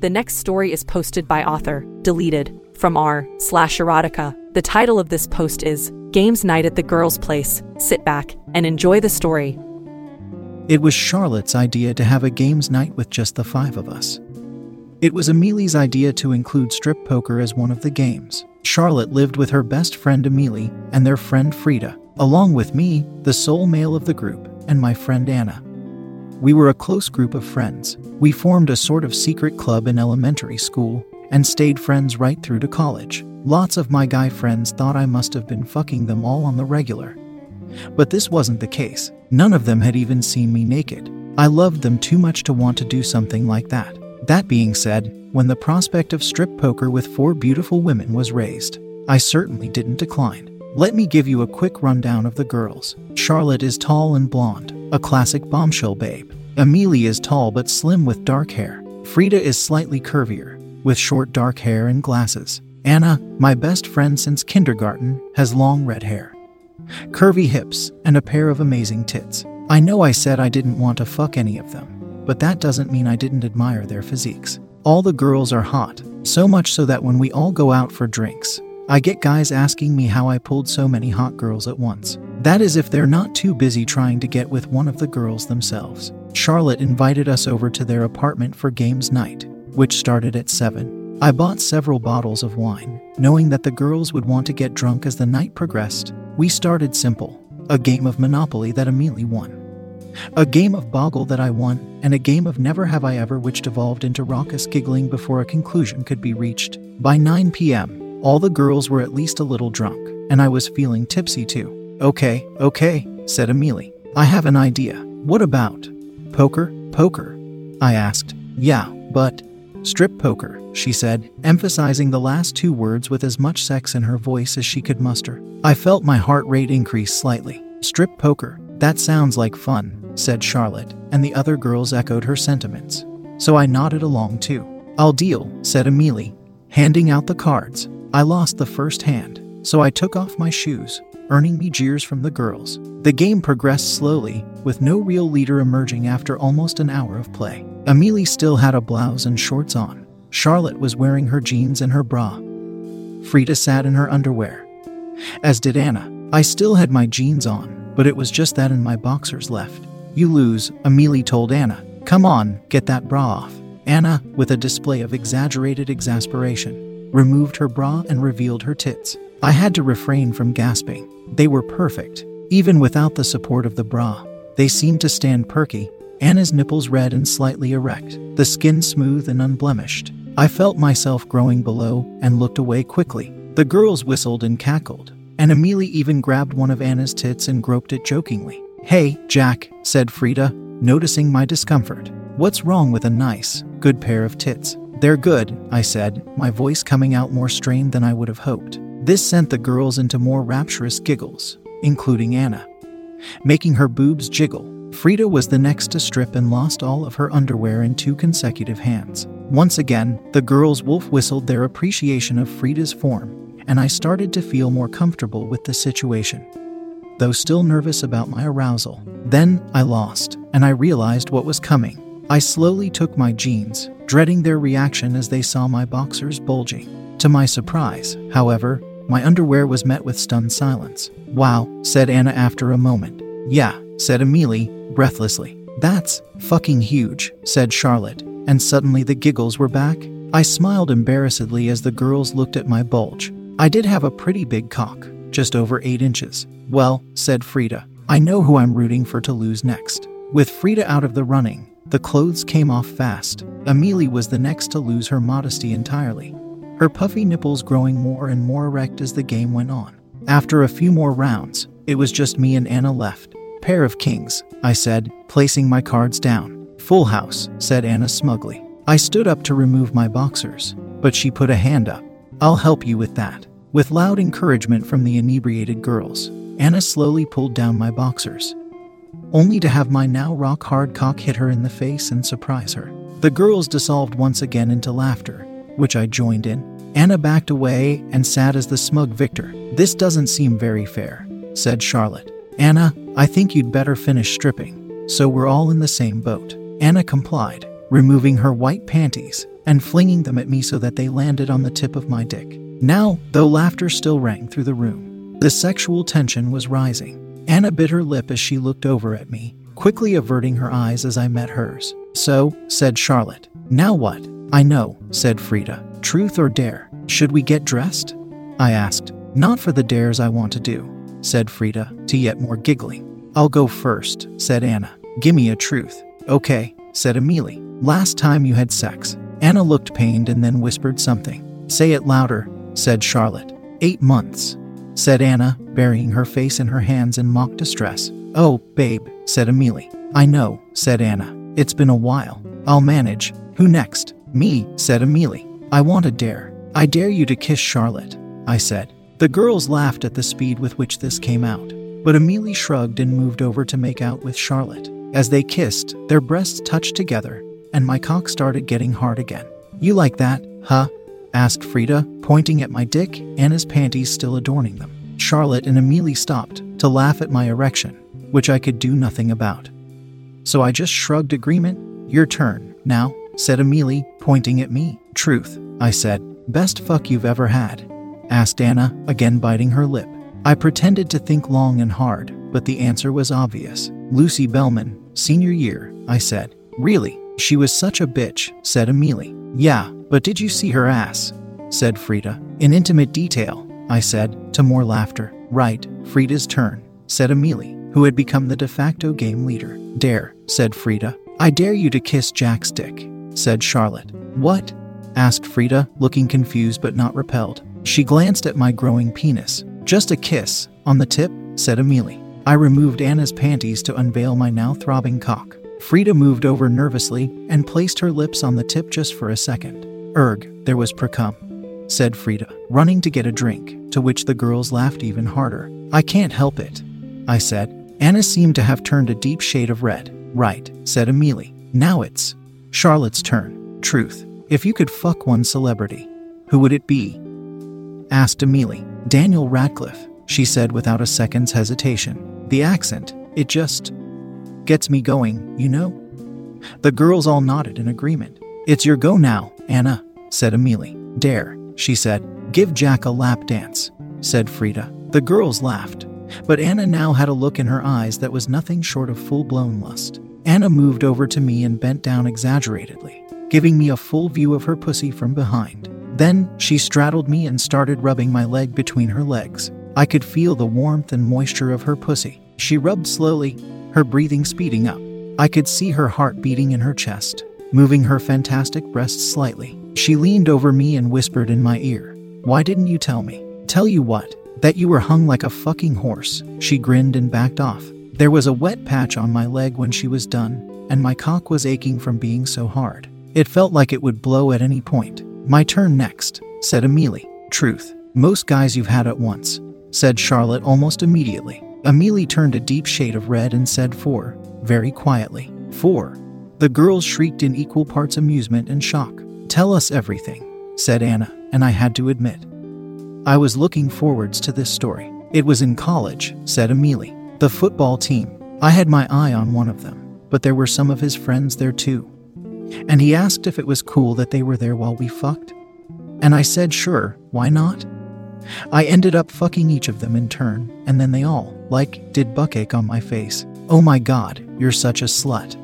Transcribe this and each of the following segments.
The next story is posted by author, deleted, from r slash erotica. The title of this post is Games Night at the Girls' Place. Sit back and enjoy the story. It was Charlotte's idea to have a games night with just the five of us. It was Amelie's idea to include strip poker as one of the games. Charlotte lived with her best friend Amelie and their friend Frida, along with me, the sole male of the group, and my friend Anna. We were a close group of friends. We formed a sort of secret club in elementary school and stayed friends right through to college. Lots of my guy friends thought I must have been fucking them all on the regular. But this wasn't the case. None of them had even seen me naked. I loved them too much to want to do something like that. That being said, when the prospect of strip poker with four beautiful women was raised, I certainly didn't decline. Let me give you a quick rundown of the girls. Charlotte is tall and blonde, a classic bombshell babe. Amelie is tall but slim with dark hair. Frida is slightly curvier, with short dark hair and glasses. Anna, my best friend since kindergarten, has long red hair, curvy hips, and a pair of amazing tits. I know I said I didn't want to fuck any of them, but that doesn't mean I didn't admire their physiques. All the girls are hot, so much so that when we all go out for drinks, I get guys asking me how I pulled so many hot girls at once. That is if they're not too busy trying to get with one of the girls themselves. Charlotte invited us over to their apartment for games night, which started at 7. I bought several bottles of wine, knowing that the girls would want to get drunk as the night progressed. We started simple a game of Monopoly that Amelie won, a game of Boggle that I won, and a game of Never Have I Ever, which devolved into raucous giggling before a conclusion could be reached. By 9 p.m., all the girls were at least a little drunk, and I was feeling tipsy too. Okay, okay, said Amelie. I have an idea. What about poker? Poker? I asked. Yeah, but strip poker, she said, emphasizing the last two words with as much sex in her voice as she could muster. I felt my heart rate increase slightly. Strip poker, that sounds like fun, said Charlotte, and the other girls echoed her sentiments. So I nodded along too. I'll deal, said Amelie, handing out the cards. I lost the first hand, so I took off my shoes, earning me jeers from the girls. The game progressed slowly, with no real leader emerging after almost an hour of play. Amelie still had a blouse and shorts on. Charlotte was wearing her jeans and her bra. Frida sat in her underwear, as did Anna. I still had my jeans on, but it was just that and my boxers left. You lose, Amelie told Anna. Come on, get that bra off. Anna, with a display of exaggerated exasperation, removed her bra, and revealed her tits. I had to refrain from gasping. They were perfect, even without the support of the bra. They seemed to stand perky, Anna's nipples red and slightly erect, the skin smooth and unblemished. I felt myself growing below and looked away quickly. The girls whistled and cackled, and Amelie even grabbed one of Anna's tits and groped it jokingly. Hey, Jack, said Frida, noticing my discomfort. What's wrong with a nice, good pair of tits? They're good, I said, my voice coming out more strained than I would have hoped. This sent the girls into more rapturous giggles, including Anna, making her boobs jiggle. Frida was the next to strip and lost all of her underwear in two consecutive hands. Once again, the girls wolf whistled their appreciation of Frida's form, and I started to feel more comfortable with the situation. Though still nervous about my arousal, then I lost, and I realized what was coming. I slowly took my jeans, dreading their reaction as they saw my boxers bulging. To my surprise, however, my underwear was met with stunned silence. Wow, said Anna after a moment. Yeah, said Amelie, breathlessly. That's fucking huge, said Charlotte, and suddenly the giggles were back. I smiled embarrassedly as the girls looked at my bulge. I did have a pretty big cock, just over 8 inches. Well, said Frida, I know who I'm rooting for to lose next. With Frida out of the running, the clothes came off fast. Amelie was the next to lose her modesty entirely, her puffy nipples growing more and more erect as the game went on. After a few more rounds, it was just me and Anna left. Pair of kings, I said, placing my cards down. Full house, said Anna smugly. I stood up to remove my boxers, but she put a hand up. I'll help you with that. With loud encouragement from the inebriated girls, Anna slowly pulled down my boxers, only to have my now rock hard cock hit her in the face and surprise her. The girls dissolved once again into laughter, which I joined in. Anna backed away and sat as the smug victor. This doesn't seem very fair, said Charlotte. Anna, I think you'd better finish stripping, so we're all in the same boat. Anna complied, removing her white panties and flinging them at me so that they landed on the tip of my dick. Now, though laughter still rang through the room, the sexual tension was rising. Anna bit her lip as she looked over at me, quickly averting her eyes as I met hers. So, said Charlotte. Now what? I know, said Frida. Truth or dare? Should we get dressed? I asked. Not for the dares I want to do, said Frida, to yet more giggling. I'll go first, said Anna. Gimme a truth. Okay, said Amelie. Last time you had sex. Anna looked pained and then whispered something. Say it louder, said Charlotte. Eight months said Anna, burying her face in her hands in mock distress. Oh, babe, said Amelie. I know, said Anna. It's been a while. I'll manage. Who next? Me, said Amelie. I want a dare. I dare you to kiss Charlotte, I said. The girls laughed at the speed with which this came out, but Amelie shrugged and moved over to make out with Charlotte. As they kissed, their breasts touched together, and my cock started getting hard again. You like that, huh? Asked Frida, pointing at my dick, Anna's panties still adorning them. Charlotte and Amelie stopped to laugh at my erection, which I could do nothing about. So I just shrugged agreement. Your turn, now, said Amelie, pointing at me. Truth, I said. Best fuck you've ever had? asked Anna, again biting her lip. I pretended to think long and hard, but the answer was obvious. Lucy Bellman, senior year, I said. Really? She was such a bitch, said Amelie. Yeah, but did you see her ass? said Frida. In intimate detail, I said, to more laughter. Right, Frida's turn, said Amelie, who had become the de facto game leader. Dare, said Frida. I dare you to kiss Jack's dick, said Charlotte. What? asked Frida, looking confused but not repelled. She glanced at my growing penis. Just a kiss, on the tip, said Amelie. I removed Anna's panties to unveil my now throbbing cock. Frida moved over nervously and placed her lips on the tip just for a second. Erg, there was precum, said Frida, running to get a drink, to which the girls laughed even harder. I can't help it, I said. Anna seemed to have turned a deep shade of red. Right, said Amelie. Now it's Charlotte's turn. Truth. If you could fuck one celebrity, who would it be? asked Amelie. Daniel Radcliffe, she said without a second's hesitation. The accent, it just gets me going, you know? The girls all nodded in agreement. It's your go now, Anna, said Amelie. Dare, she said. Give Jack a lap dance, said Frida. The girls laughed, but Anna now had a look in her eyes that was nothing short of full blown lust. Anna moved over to me and bent down exaggeratedly, giving me a full view of her pussy from behind. Then she straddled me and started rubbing my leg between her legs. I could feel the warmth and moisture of her pussy. She rubbed slowly, her breathing speeding up. I could see her heart beating in her chest moving her fantastic breasts slightly. She leaned over me and whispered in my ear, Why didn't you tell me? Tell you what? That you were hung like a fucking horse. She grinned and backed off. There was a wet patch on my leg when she was done, and my cock was aching from being so hard. It felt like it would blow at any point. My turn next, said Amelie. Truth. Most guys you've had at once, said Charlotte almost immediately. Amelie turned a deep shade of red and said four, very quietly. Four. The girls shrieked in equal parts amusement and shock. Tell us everything, said Anna, and I had to admit. I was looking forwards to this story. It was in college, said Amelie. The football team. I had my eye on one of them, but there were some of his friends there too. And he asked if it was cool that they were there while we fucked. And I said, sure, why not? I ended up fucking each of them in turn, and then they all, like, did bukkake on my face. Oh my god, you're such a slut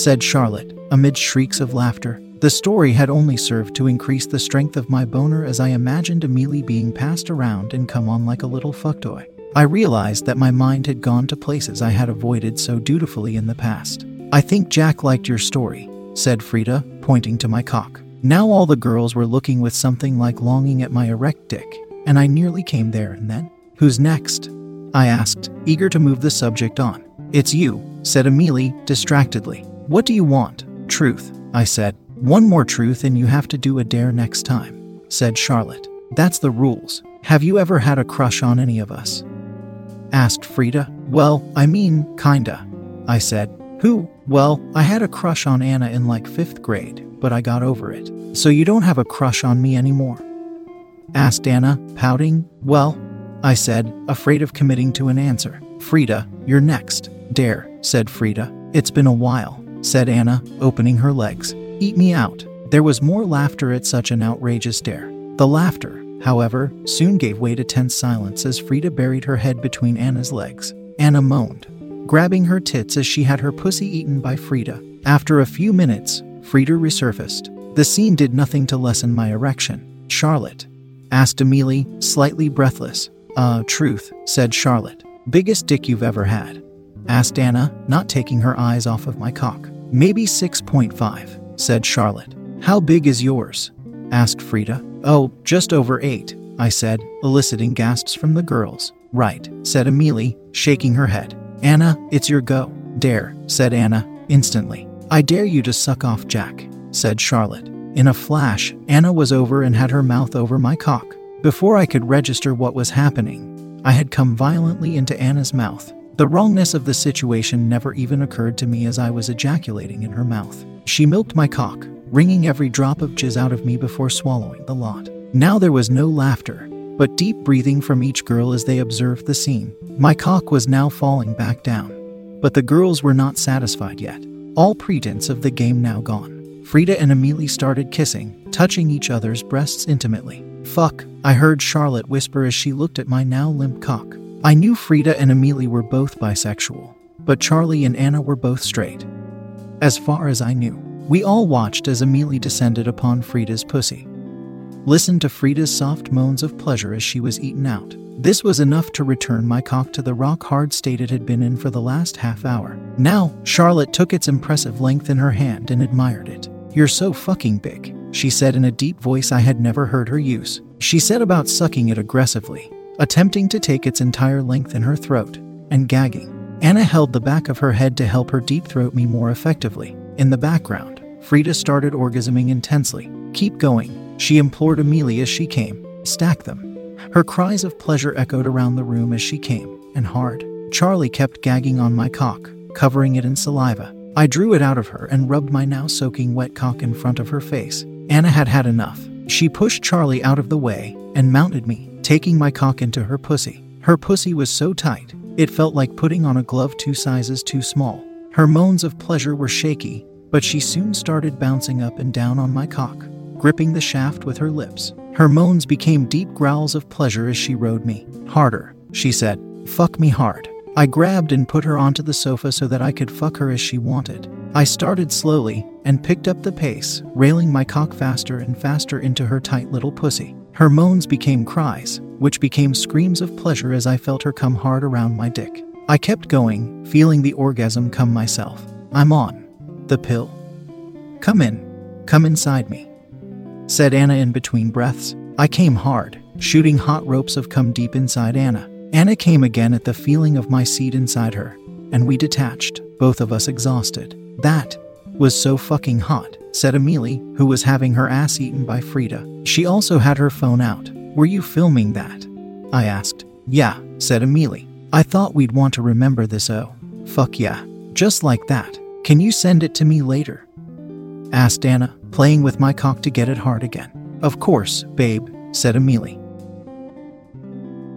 said Charlotte, amid shrieks of laughter. The story had only served to increase the strength of my boner as I imagined Amelie being passed around and come on like a little fuck toy. I realized that my mind had gone to places I had avoided so dutifully in the past. I think Jack liked your story, said Frida, pointing to my cock. Now all the girls were looking with something like longing at my erect dick, and I nearly came there and then. Who's next? I asked, eager to move the subject on. It's you, said Amelie distractedly. What do you want? Truth, I said. One more truth and you have to do a dare next time, said Charlotte. That's the rules. Have you ever had a crush on any of us? asked Frida. Well, I mean, kinda, I said. Who? Well, I had a crush on Anna in like fifth grade, but I got over it. So you don't have a crush on me anymore? asked Anna, pouting. Well, I said, afraid of committing to an answer. Frida, you're next. Dare, said Frida. It's been a while, said Anna, opening her legs. Eat me out. There was more laughter at such an outrageous dare. The laughter, however, soon gave way to tense silence as Frida buried her head between Anna's legs. Anna moaned, grabbing her tits as she had her pussy eaten by Frida. After a few minutes, Frida resurfaced. The scene did nothing to lessen my erection. Charlotte, asked Amelie, slightly breathless. Uh, truth, said Charlotte. Biggest dick you've ever had? asked Anna, not taking her eyes off of my cock. Maybe 6.5, said Charlotte. How big is yours? asked Frida. Oh, just over eight, I said, eliciting gasps from the girls. Right, said Amelie, shaking her head. Anna, it's your go. Dare, said Anna, instantly. I dare you to suck off Jack, said Charlotte. In a flash, Anna was over and had her mouth over my cock. Before I could register what was happening, I had come violently into Anna's mouth. The wrongness of the situation never even occurred to me as I was ejaculating in her mouth. She milked my cock, wringing every drop of jizz out of me before swallowing the lot. Now there was no laughter, but deep breathing from each girl as they observed the scene. My cock was now falling back down. But the girls were not satisfied yet. All pretense of the game now gone. Frida and Amelie started kissing, touching each other's breasts intimately. Fuck, I heard Charlotte whisper as she looked at my now limp cock. I knew Frida and Amelie were both bisexual, but Charlie and Anna were both straight. As far as I knew, we all watched as Amelie descended upon Frida's pussy. Listened to Frida's soft moans of pleasure as she was eaten out. This was enough to return my cock to the rock hard state it had been in for the last half hour. Now, Charlotte took its impressive length in her hand and admired it. You're so fucking big, she said in a deep voice I had never heard her use. She said about sucking it aggressively, attempting to take its entire length in her throat, and gagging. Anna held the back of her head to help her deep throat me more effectively. In the background, Frida started orgasming intensely. Keep going, she implored Amelia as she came. Stack them. Her cries of pleasure echoed around the room as she came, and hard. Charlie kept gagging on my cock, covering it in saliva. I drew it out of her and rubbed my now soaking wet cock in front of her face. Anna had had enough. She pushed Charlie out of the way and mounted me, taking my cock into her pussy. Her pussy was so tight, it felt like putting on a glove two sizes too small. Her moans of pleasure were shaky, but she soon started bouncing up and down on my cock, gripping the shaft with her lips. Her moans became deep growls of pleasure as she rode me. Harder, she said. Fuck me hard. I grabbed and put her onto the sofa so that I could fuck her as she wanted. I started slowly and picked up the pace, railing my cock faster and faster into her tight little pussy. Her moans became cries, which became screams of pleasure as I felt her come hard around my dick. I kept going, feeling the orgasm come myself. I'm on. The pill. Come in. Come inside me. Said Anna in between breaths. I came hard, shooting hot ropes of cum deep inside Anna. Anna came again at the feeling of my seed inside her, and we detached, both of us exhausted. That was so fucking hot, said Amelie, who was having her ass eaten by Frida. She also had her phone out. Were you filming that? I asked. Yeah, said Amelie. I thought we'd want to remember this, oh. Fuck yeah. Just like that. Can you send it to me later? asked Anna, playing with my cock to get it hard again. Of course, babe, said Amelie.